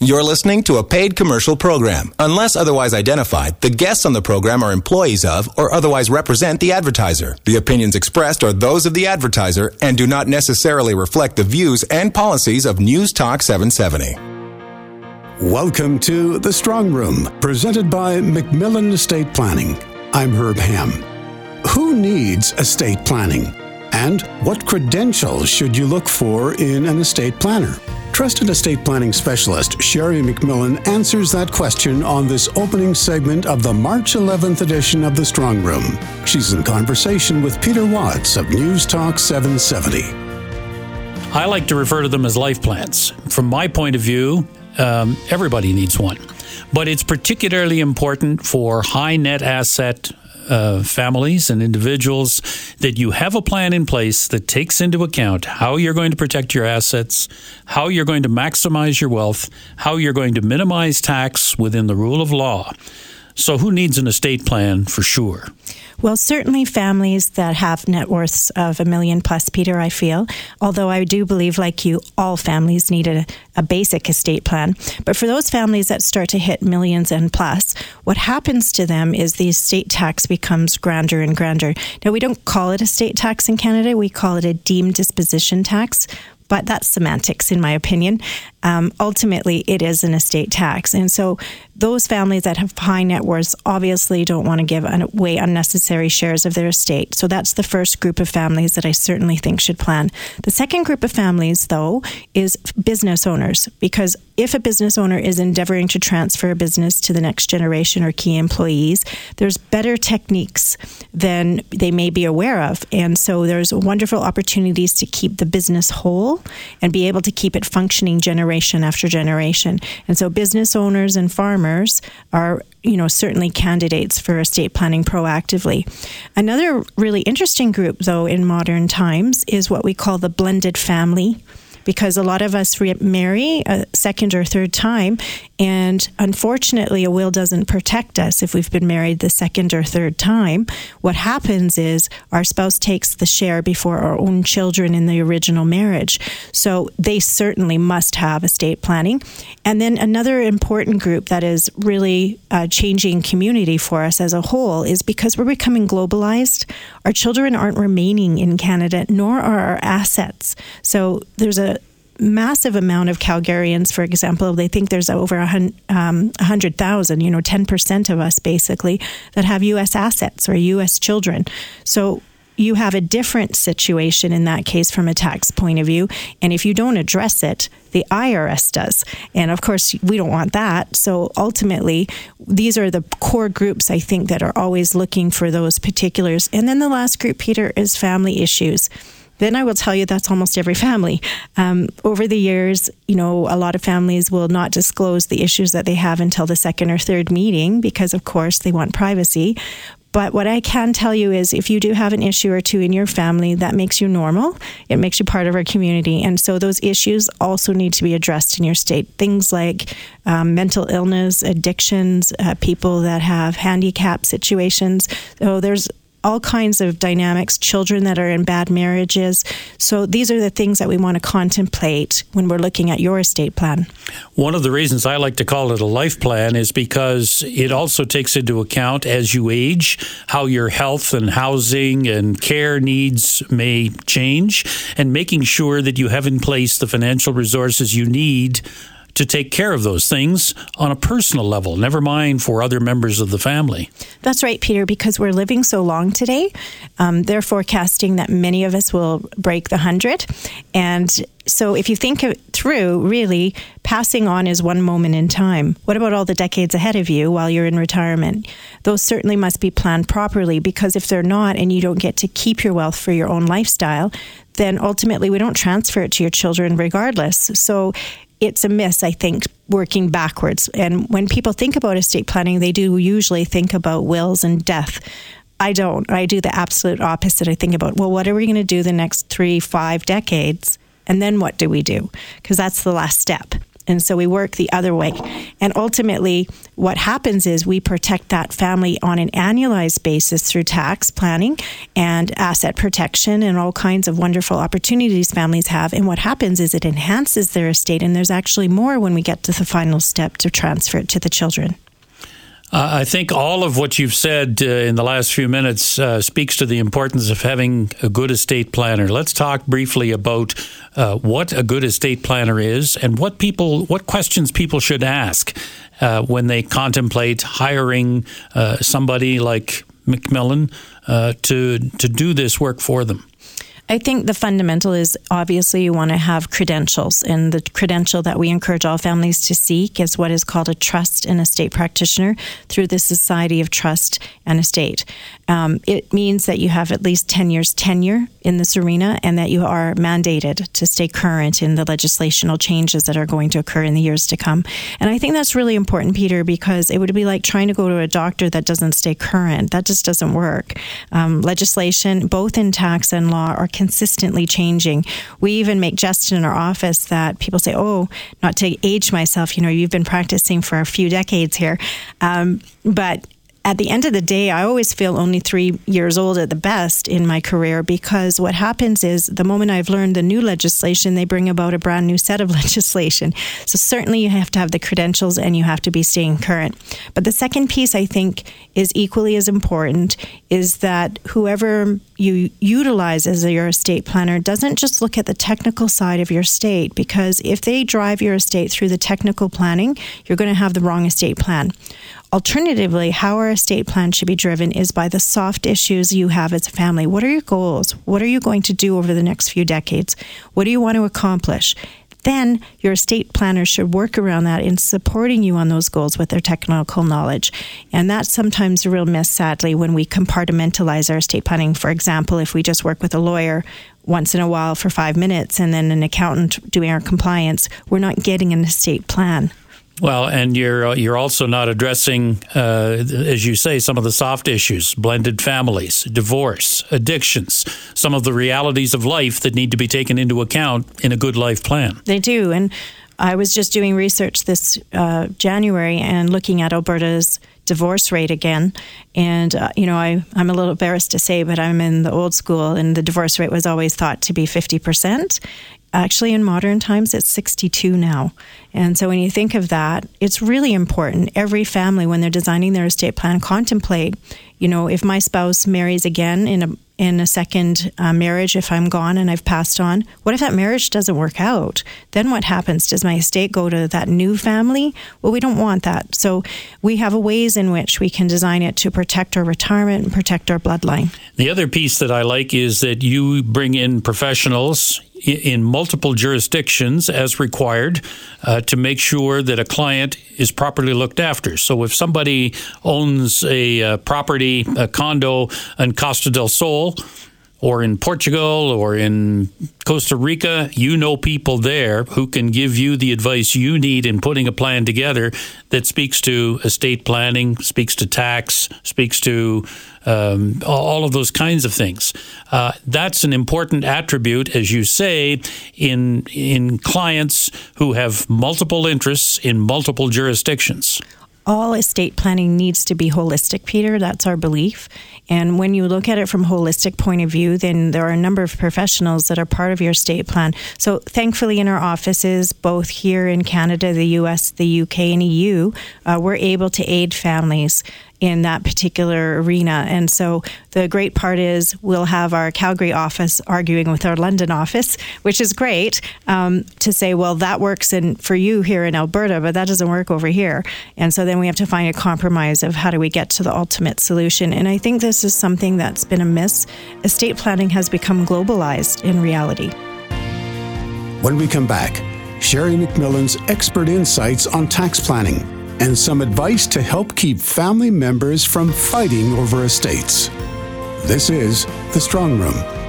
You're listening to a paid commercial program. Unless otherwise identified, the guests on the program are employees of or otherwise represent the advertiser. The opinions expressed are those of the advertiser and do not necessarily reflect the views and policies of News Talk 770. Welcome to The Strongroom, presented by MacMillan Estate Planning. I'm Herb Ham. Who needs estate planning? And what credentials should you look for in an estate planner? Trust and estate planning specialist Sheri MacMillan answers that question on this opening segment of the March 11th edition of The Strongroom. She's in conversation with Peter Watts of News Talk 770. I like to refer to them as life plans. From my point of view, um, everybody needs one. But it's particularly important for high net asset uh, families and individuals that you have a plan in place that takes into account how you're going to protect your assets, how you're going to maximize your wealth, how you're going to minimize tax within the rule of law. So, who needs an estate plan for sure? Well, certainly families that have net worths of a million plus, Peter, I feel. Although I do believe, like you, all families need a, a basic estate plan. But for those families that start to hit millions and plus, what happens to them is the estate tax becomes grander and grander. Now, we don't call it a estate tax in Canada, we call it a deemed disposition tax but that's semantics, in my opinion. Um, ultimately, it is an estate tax. And so those families that have high net worths obviously don't want to give away unnecessary shares of their estate. So that's the first group of families that I certainly think should plan. The second group of families, though, is business owners, because if a business owner is endeavoring to transfer a business to the next generation or key employees, there's better techniques than they may be aware of. And so there's wonderful opportunities to keep the business whole and be able to keep it functioning generation after generation. And so business owners and farmers are you know certainly candidates for estate planning proactively. Another really interesting group though in modern times is what we call the blended family because a lot of us marry a second or third time. And unfortunately, a will doesn't protect us if we've been married the second or third time. What happens is our spouse takes the share before our own children in the original marriage. So they certainly must have estate planning. And then another important group that is really uh, changing community for us as a whole is because we're becoming globalized, our children aren't remaining in Canada, nor are our assets. So there's a massive amount of Calgarians, for example, they think there's over a um, 100,000, you know, 10% of us basically, that have U.S. assets or U.S. children. So you have a different situation in that case from a tax point of view. And if you don't address it, the IRS does. And of course, we don't want that. So ultimately, these are the core groups I think that are always looking for those particulars. And then the last group, Peter, is family issues then I will tell you that's almost every family. Um, over the years, you know, a lot of families will not disclose the issues that they have until the second or third meeting because, of course, they want privacy. But what I can tell you is if you do have an issue or two in your family, that makes you normal. It makes you part of our community. And so those issues also need to be addressed in your state. Things like um, mental illness, addictions, uh, people that have handicap situations. So there's all kinds of dynamics, children that are in bad marriages. So these are the things that we want to contemplate when we're looking at your estate plan. One of the reasons I like to call it a life plan is because it also takes into account as you age how your health and housing and care needs may change and making sure that you have in place the financial resources you need to take care of those things on a personal level, never mind for other members of the family. That's right, Peter, because we're living so long today. Um, they're forecasting that many of us will break the 100. And so if you think it through, really, passing on is one moment in time. What about all the decades ahead of you while you're in retirement? Those certainly must be planned properly because if they're not and you don't get to keep your wealth for your own lifestyle, then ultimately we don't transfer it to your children regardless. So it's a miss, I think, working backwards. And when people think about estate planning, they do usually think about wills and death. I don't. I do the absolute opposite. I think about, well, what are we going to do the next three, five decades? And then what do we do? Because that's the last step. And so we work the other way. And ultimately, what happens is we protect that family on an annualized basis through tax planning and asset protection and all kinds of wonderful opportunities families have. And what happens is it enhances their estate, and there's actually more when we get to the final step to transfer it to the children. Uh, I think all of what you've said uh, in the last few minutes uh, speaks to the importance of having a good estate planner. Let's talk briefly about uh, what a good estate planner is and what people, what questions people should ask uh, when they contemplate hiring uh, somebody like MacMillan to to do this work for them. I think the fundamental is obviously you want to have credentials, and the credential that we encourage all families to seek is what is called a trust and estate practitioner through the Society of Trust and Estate. Um, it means that you have at least 10 years tenure in this arena and that you are mandated to stay current in the legislational changes that are going to occur in the years to come. And I think that's really important, Peter, because it would be like trying to go to a doctor that doesn't stay current. That just doesn't work. Um, legislation, both in tax and law, are consistently changing. We even make jest in our office that people say, oh, not to age myself, you know, you've been practicing for a few decades here. Um, but at the end of the day, I always feel only three years old at the best in my career because what happens is the moment I've learned the new legislation, they bring about a brand new set of legislation. So certainly you have to have the credentials and you have to be staying current. But the second piece I think is equally as important is that whoever you utilize as your estate planner doesn't just look at the technical side of your estate because if they drive your estate through the technical planning, you're going to have the wrong estate plan. Alternatively, how our estate plan should be driven is by the soft issues you have as a family. What are your goals? What are you going to do over the next few decades? What do you want to accomplish? Then your estate planner should work around that in supporting you on those goals with their technical knowledge. And that's sometimes a real miss, sadly, when we compartmentalize our estate planning. For example, if we just work with a lawyer once in a while for five minutes and then an accountant doing our compliance, we're not getting an estate plan. Well, and you're you're also not addressing, uh, as you say, some of the soft issues: blended families, divorce, addictions, some of the realities of life that need to be taken into account in a good life plan. They do, and I was just doing research this uh, January and looking at Alberta's divorce rate again. And, uh, you know, I, I'm a little embarrassed to say, but I'm in the old school, and the divorce rate was always thought to be 50% actually in modern times it's 62 now and so when you think of that it's really important every family when they're designing their estate plan contemplate you know if my spouse marries again in a in a second uh, marriage if I'm gone and I've passed on? What if that marriage doesn't work out? Then what happens? Does my estate go to that new family? Well, we don't want that. So we have ways in which we can design it to protect our retirement and protect our bloodline. The other piece that I like is that you bring in professionals in multiple jurisdictions as required uh, to make sure that a client is properly looked after. So if somebody owns a, uh, property, a condo in Costa del Sol, or in Portugal or in Costa Rica, you know people there who can give you the advice you need in putting a plan together that speaks to estate planning, speaks to tax, speaks to um, all of those kinds of things. Uh, that's an important attribute, as you say, in in clients who have multiple interests in multiple jurisdictions all estate planning needs to be holistic, Peter. That's our belief. And when you look at it from holistic point of view, then there are a number of professionals that are part of your estate plan. So thankfully, in our offices, both here in Canada, the U.S., the U.K., and EU, uh, we're able to aid families in that particular arena. And so the great part is we'll have our Calgary office arguing with our London office, which is great um, to say, well, that works in, for you here in Alberta, but that doesn't work over here. And so then we have to find a compromise of how do we get to the ultimate solution. And I think this is something that's been amiss. Estate planning has become globalized in reality. When we come back, Sheri MacMillan's expert insights on tax planning and some advice to help keep family members from fighting over estates. This is The Strongroom